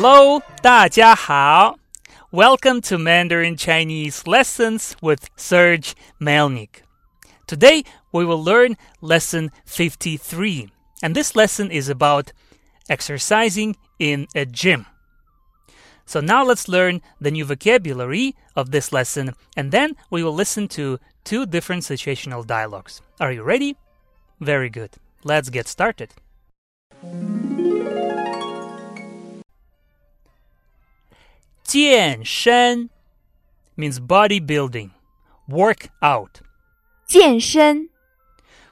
Hello, 大家好. Welcome to Mandarin Chinese Lessons with Serge Melnyk. Today we will learn lesson 53, and this lesson is about exercising in a gym. So now let's learn the new vocabulary of this lesson, and then we will listen to two different situational dialogues. Are you ready? Very good. Let's get started. 健身 means bodybuilding, work out. 健身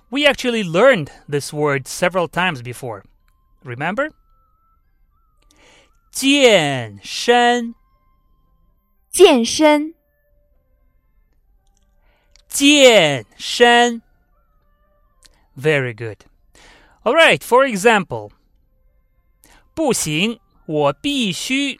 We actually learned this word several times before. Remember? 健身健身健身 Very good. All right, for example. 不行，我必须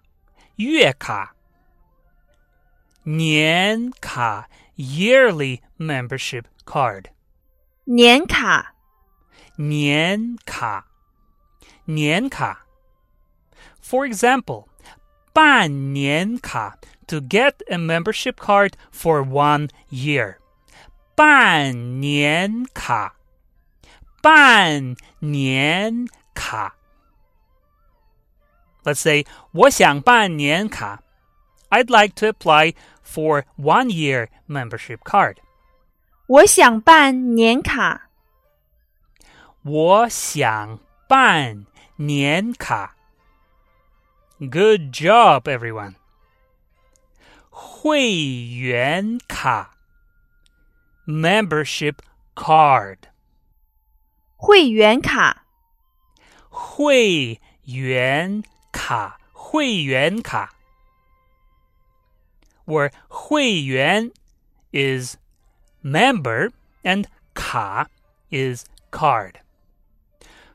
月卡年卡 yearly membership card. 年卡年卡年卡 For example, 半年卡 to get a membership card for one year. 半年卡半年卡 Let's say 我想办年卡 I'd like to apply for one year membership card. 我想办年卡。我想办年卡。Good job, everyone. 会员卡 membership card. 会员卡会员 卡会员卡 where 会员 is member and 卡 is card.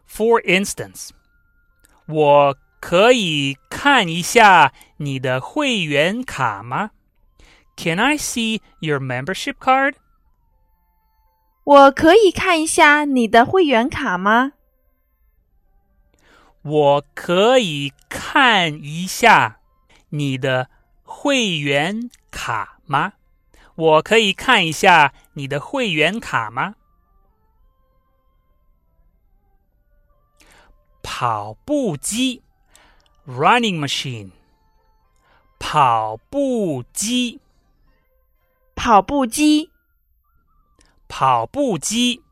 For instance, 我可以看一下你的会员卡吗? Can I see your membership card? 我可以看一下你的会员卡吗？我可以 看一下你的会员卡吗？我可以看一下你的会员卡吗？跑步机 （running machine），跑步机，跑步机跑步机。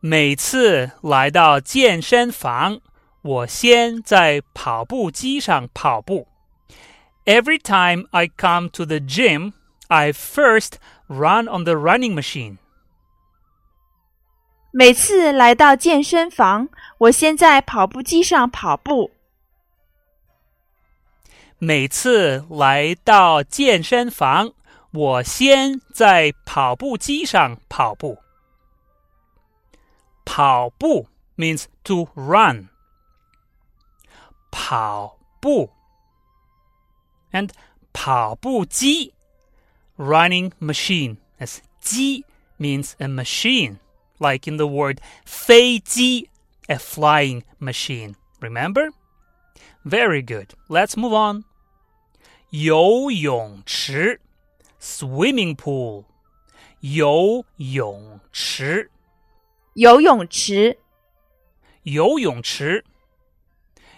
每次来到健身房，我先在跑步机上跑步。Every time I come to the gym, I first run on the running machine. 每次来到健身房，我先在跑步机上跑步。每次来到健身房，我先在跑步机上跑步。跑步 means to run. 跑步 and 跑步机 running machine as 机 means a machine like in the word 飞机 a flying machine remember very good let's move on 游泳池 swimming pool 游泳池游泳池游泳池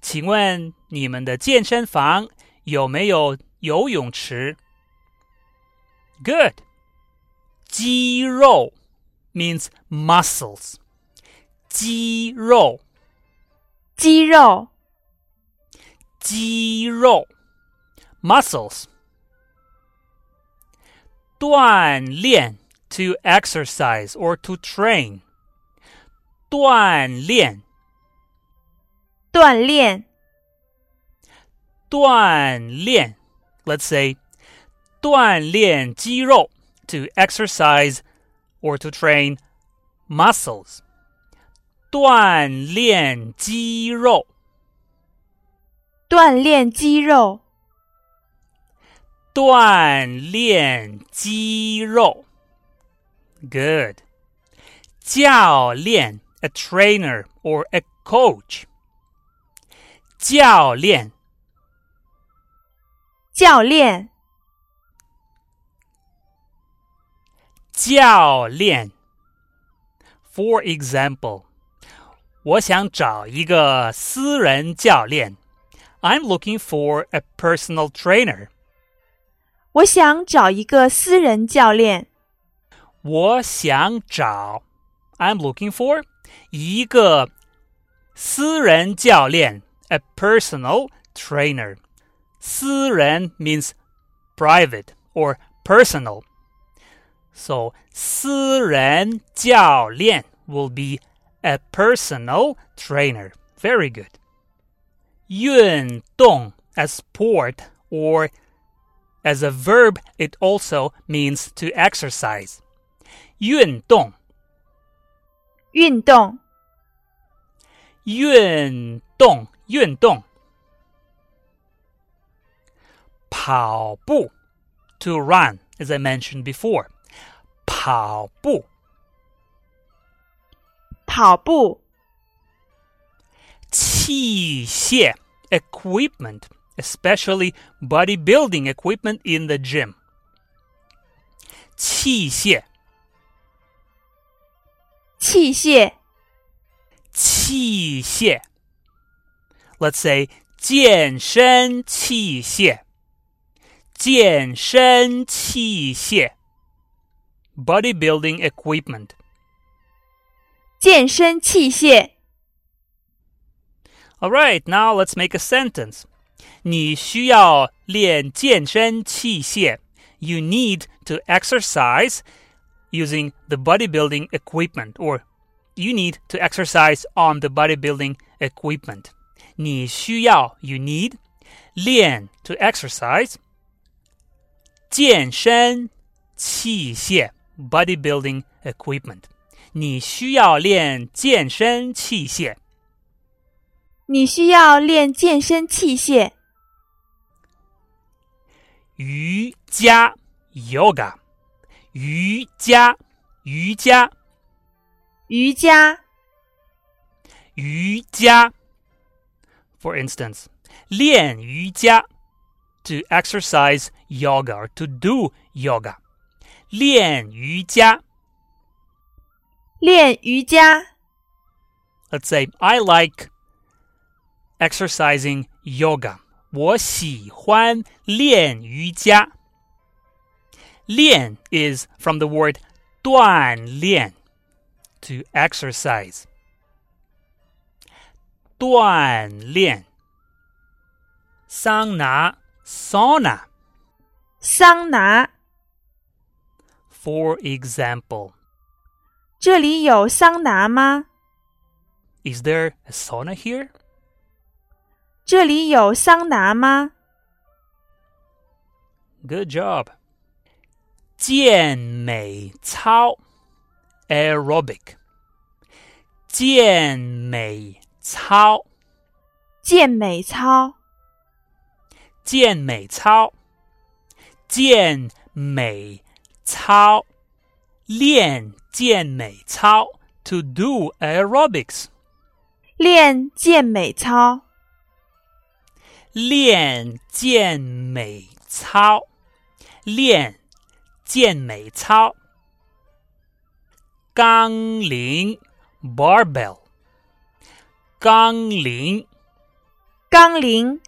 请问你们的健身房有没有游泳池？Good. 肌肉 means muscles. 肌肉，肌肉，肌肉，muscles。锻炼 to exercise or to train. 锻炼，锻炼，锻炼。Let's say 锻炼肌肉 to exercise or to train muscles. 锻炼肌肉，锻炼肌肉，锻炼肌肉。Good. 教练 a trainer or a coach. 教练，教练，教练。For example, 我想找一个私人教练。I'm looking for a personal trainer. 我想找一个私人教练。我想找，I'm looking for 一个私人教练 ，a personal trainer。私人 means private or personal. So 私人教练 will be a personal trainer. Very good. 运动 as sport or as a verb, it also means to exercise. 运动，运动，运动， 运动。跑步，to run, as I mentioned before. 跑步，跑步，器械，equipment, especially bodybuilding equipment in the gym. 器械，器械，器械。 Let's say 健身器械，健身器械，bodybuilding equipment。健身器械。 All right, now let's make a sentence. 你需要练健身器械。You need to exercise using the bodybuilding equipment, or you need to exercise on the bodybuilding equipment. 你需要 you need 练 to exercise 健身器械 bodybuilding equipment. 你需要练健身器械。你需要练健身器械。瑜伽 yoga，瑜伽瑜伽瑜伽，瑜伽。 For instance，练瑜伽 to exercise yoga or to do yoga，练瑜伽。练瑜伽。 Let's say I like exercising yoga. 我喜欢练瑜伽。练 is from the word 锻炼 to exercise. 锻炼。桑拿 sauna 桑拿， for example. 这里有桑拿吗？ Is there a sauna here? 这里有桑拿吗？ Good job. 健美操 aerobic. 健美 操，健美操， 健美操，健美操，练健美操，to do aerobics，练健美操，练健美操，练健美操。杠铃 barbell， 杠铃，杠铃，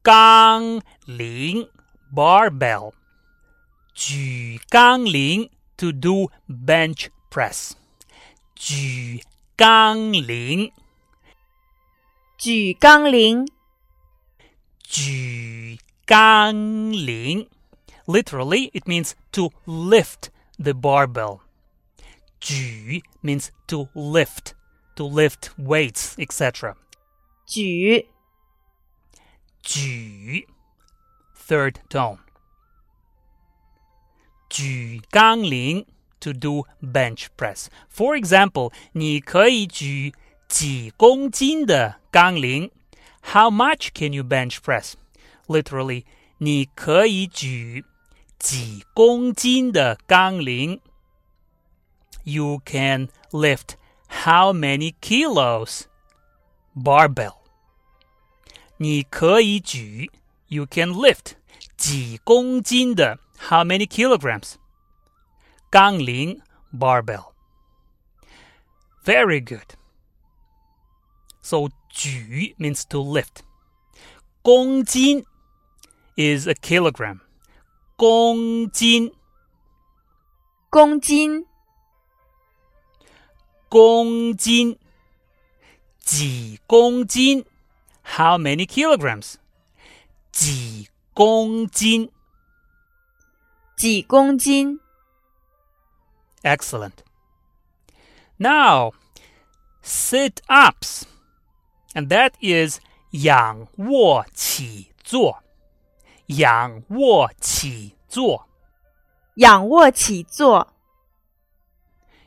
杠铃，barbell，举杠铃，to do bench press，举杠铃，举杠铃，举杠铃，literally it means to lift the barbell，举 means to lift。to lift weights, etc. 举，举 third tone. 举杠铃 to do bench press. For example, 你可以举几公斤的杠铃 How much can you bench press? Literally, 你可以举几公斤的杠铃 you can lift how many kilos? Barbell. 你可以举 you can lift 几公斤的 how many kilograms? 杠铃 barbell. Very good. So 举 means to lift. 公斤 is a kilogram. 公斤公斤， 公斤，几公斤？How many kilograms？几公斤几公斤， ？Excellent. Now, sit ups, and that is 仰卧起坐。仰卧起坐，仰卧起坐，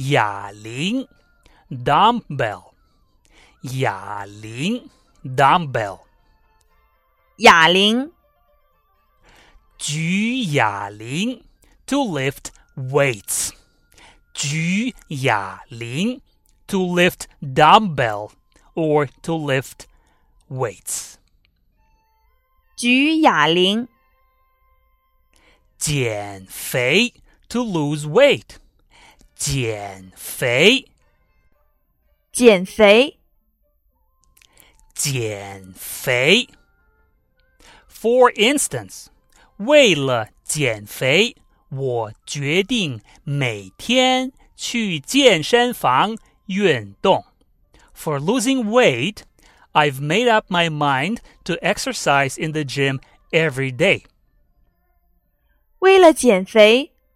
哑铃 （dumbbell），哑铃 （dumbbell），哑铃，举哑铃 （to lift weights），举哑铃 （to lift dumbbell or to lift weights）。举哑铃，减肥 to lose weight， 减肥，减肥，减肥。For instance，为了减肥，我决定每天去健身房运动。For losing weight, I've made up my mind to exercise in the gym every day. 为了减肥，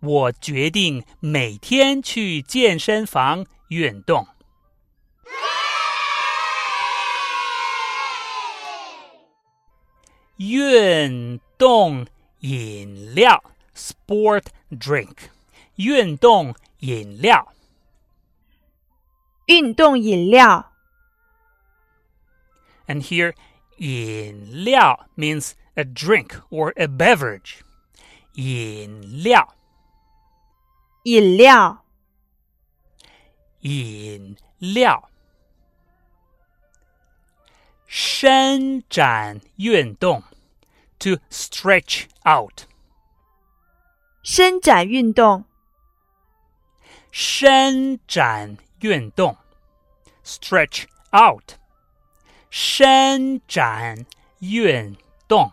我决定每天去健身房运动。运动饮料 （sport drink），运动饮料。运动饮料，And here, 饮料 means a drink or a beverage. 饮料，饮料，饮料。伸展运动，to stretch out. 伸展运动，伸展运动，stretch out，伸展运动，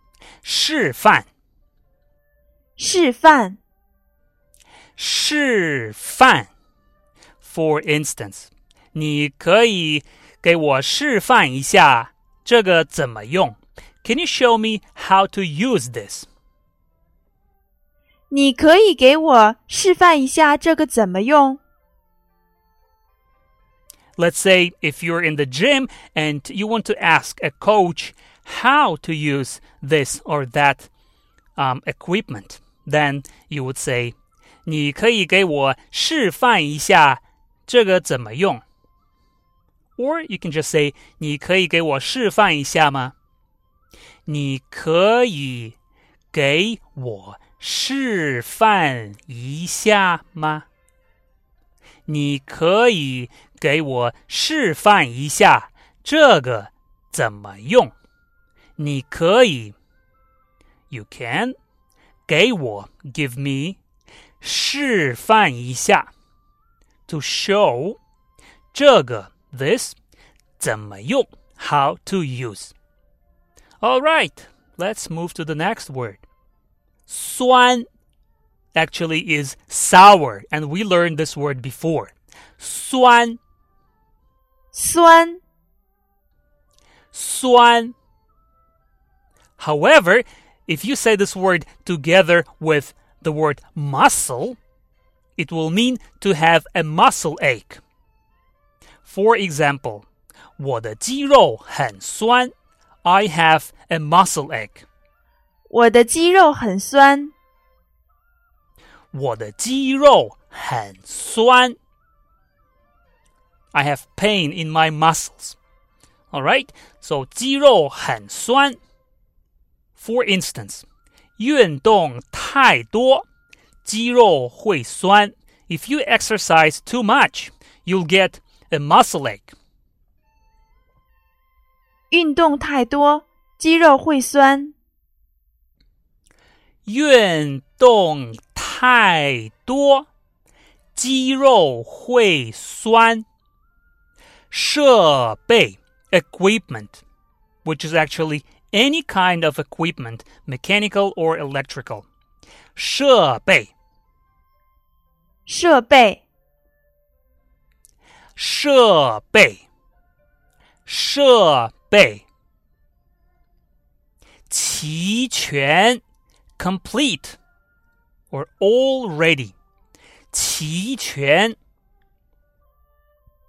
示范示范，示范。For instance，你可以给我示范一下这个怎么用？Can you show me how to use this？你可以给我示范一下这个怎么用？ Let's say if you're in the gym and you want to ask a coach how to use this or that um, equipment, then you would say, 你可以给我示范一下这个怎么用 Or you can just say, 你可以给我示范一下吗？你可以给我示范一下吗？你可以给我示范一下这个怎么用？ 你可以，you can 给我 give me 示范一下，to show 这个 this 怎么用，how to use。All right, let's move to the next word. 酸 actually is sour, and we learned this word before. 酸酸，酸 However, if you say this word together with the word muscle, it will mean to have a muscle ache. For example, 我的肌肉很酸 I have a muscle ache. 我的肌肉很酸，我的肌肉很酸 I have pain in my muscles. All right? So 肌肉很酸 For instance, 运动太多，肌肉会酸。If you exercise too much, you'll get a muscle ache. 运动太多，肌肉会酸。运动太多，肌肉会酸。设备 equipment, which is actually any kind of equipment, mechanical or electrical. 设备设备，设备设备齐全 complete or already 齐全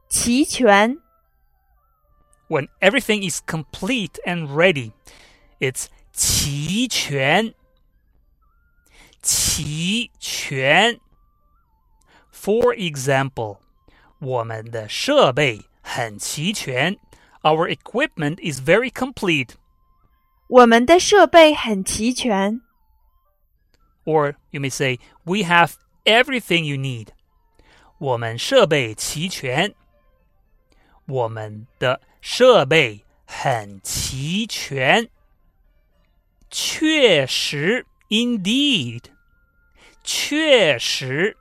齐全， when everything is complete and ready it's 齐全齐全 For example 我们的设备很齐全 Our equipment is very complete 我们的设备很齐全。 Or you may say, we have everything you need. 我们设备齐全。我们的 设备很齐全。确实，indeed，确实，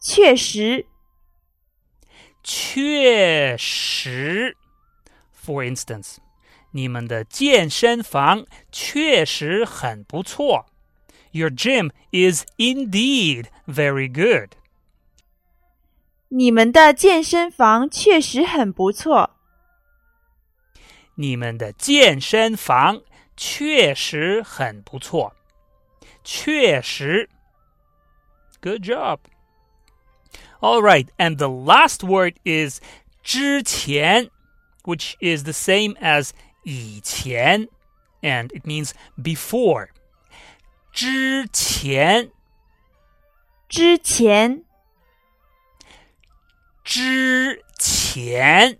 确实，确实。For instance，你们的健身房确实很不错。Your gym is indeed very good. 你们的健身房确实很不错。你们的健身房确实很不错。确实。Good job. All right, and the last word is 之前 which is the same as 以前 and it means before. 之前之前之前之前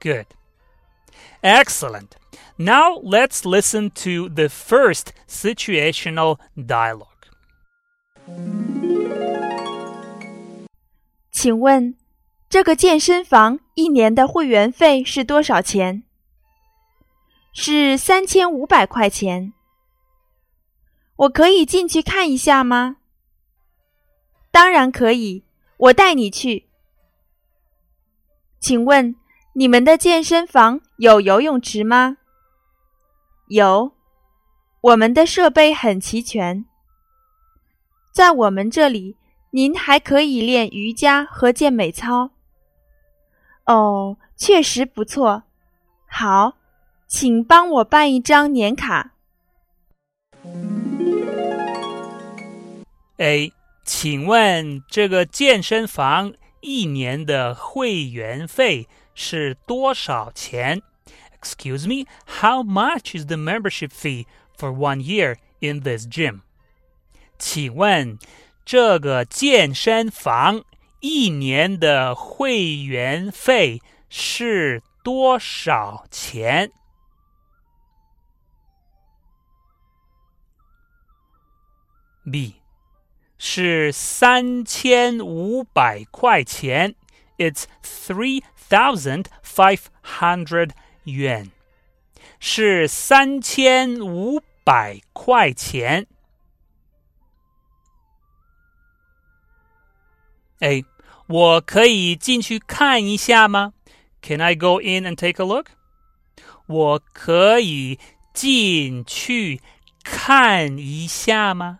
Good. Excellent. Now let's listen to the first situational dialogue. 请问这个健身房一年的会员费是多少钱？是三千五百块钱。我可以进去看一下吗？当然可以，我带你去。 请问你们的健身房有游泳池吗？有，我们的设备很齐全。在我们这里，您还可以练瑜伽和健美操。哦，确实不错。好，请帮我办一张年卡。A，请问这个健身房一年的会员费是多少钱？Excuse me, how much is the membership fee for one year in this gym? 请问这个健身房一年的会员费是多少钱？B 是三千五百块钱，It's three thousand five hundred yuan，是三千五百块钱。A，我可以进去看一下吗？Can I go in and take a look？我可以进去看一下吗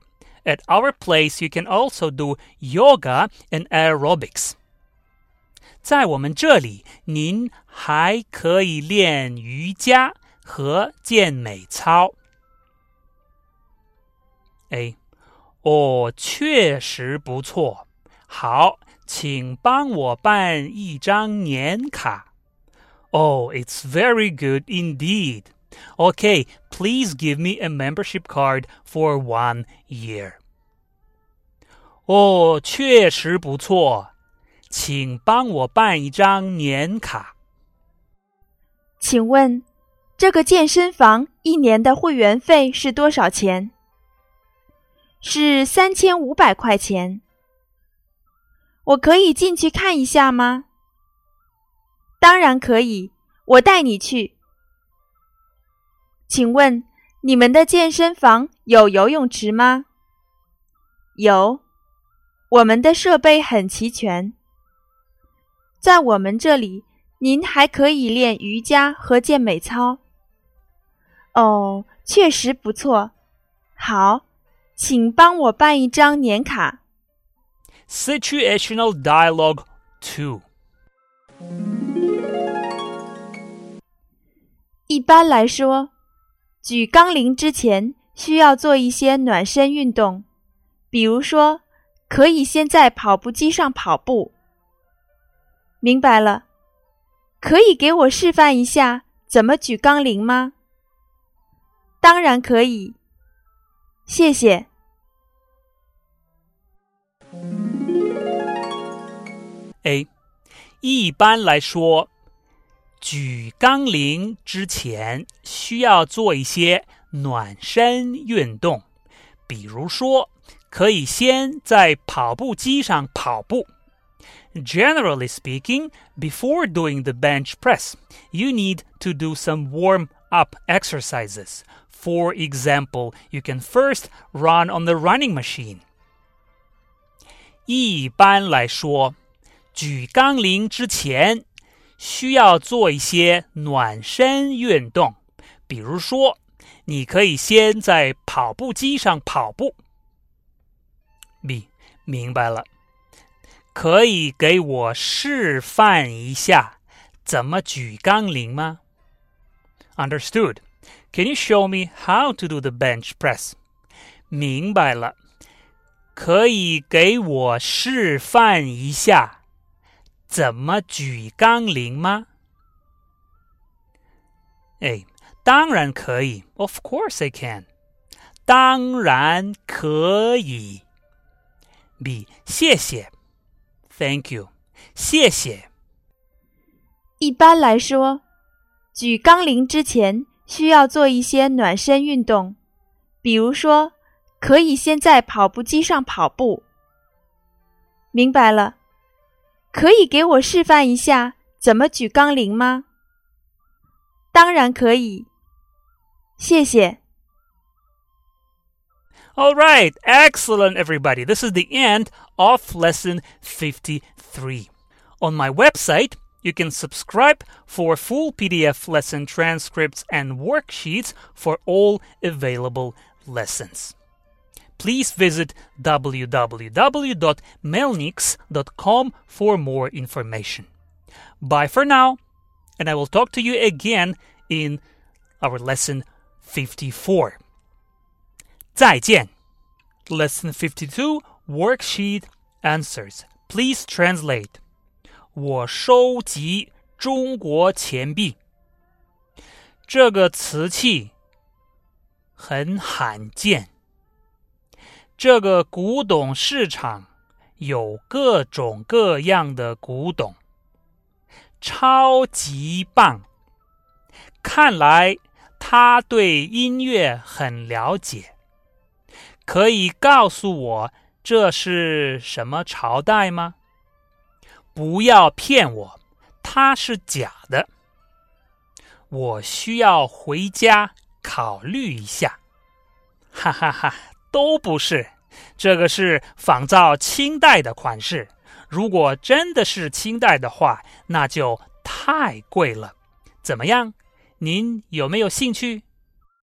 At our place, you can also do yoga and aerobics. 在我们这里，您还可以练瑜伽和健美操。A，哦，确实不错。好，请帮我办一张年卡。Oh, it's very good indeed. Okay, please give me a membership card for one year. 哦，确实不错，请帮我办一张年卡。请问，这个健身房一年的会员费是多少钱？是三千五百块钱。我可以进去看一下吗？当然可以，我带你去。 请问你们的健身房有游泳池吗？有，我们的设备很齐全。在我们这里，您还可以练瑜伽和健美操。哦，确实不错。好，请帮我办一张年卡。Situational Dialogue Two。一般来说，举杠铃之前需要做一些暖身运动，比如说，可以先在跑步机上跑步。明白了，可以给我示范一下怎么举杠铃吗？当然可以，谢谢。A，一般来说，举杠铃之前需要做一些暖身运动，比如说，可以先在跑步机上跑步。Generally speaking, before doing the bench press, you need to do some warm up exercises. For example, you can first run on the running machine. 一般来说，举杠铃之前 需要做一些暖身运动，比如说，你可以先在跑步机上跑步。B，明白了。可以给我示范一下怎么举杠铃吗？Understood. Can you show me how to do the bench press? 明白了。可以给我示范一下怎么举杠铃吗？哎，当然可以。Of course I can. 当然可以。B，谢谢。Thank you，谢谢。一般来说，举杠铃之前需要做一些暖身运动，比如说，可以先在跑步机上跑步。明白了，可以给我示范一下怎么举杠铃吗？当然可以，谢谢。All right, excellent, everybody. This is the end of lesson 53. On my website, you can subscribe for full PDF lesson transcripts and worksheets for all available lessons. please visit www.melnyks.com for more information. Bye for now, and I will talk to you again in our lesson 54. 再见. Lesson 52 Worksheet Answers. Please translate. 我收集中国钱币。这个瓷器很罕见。这个古董市场有各种各样的古董，超级棒。看来他对音乐很了解。可以告诉我这是什么朝代吗？不要骗我，它是假的。我需要回家考虑一下。哈哈哈，都不是，这个是仿造清代的款式。如果真的是清代的话，那就太贵了。怎么样？您有没有兴趣？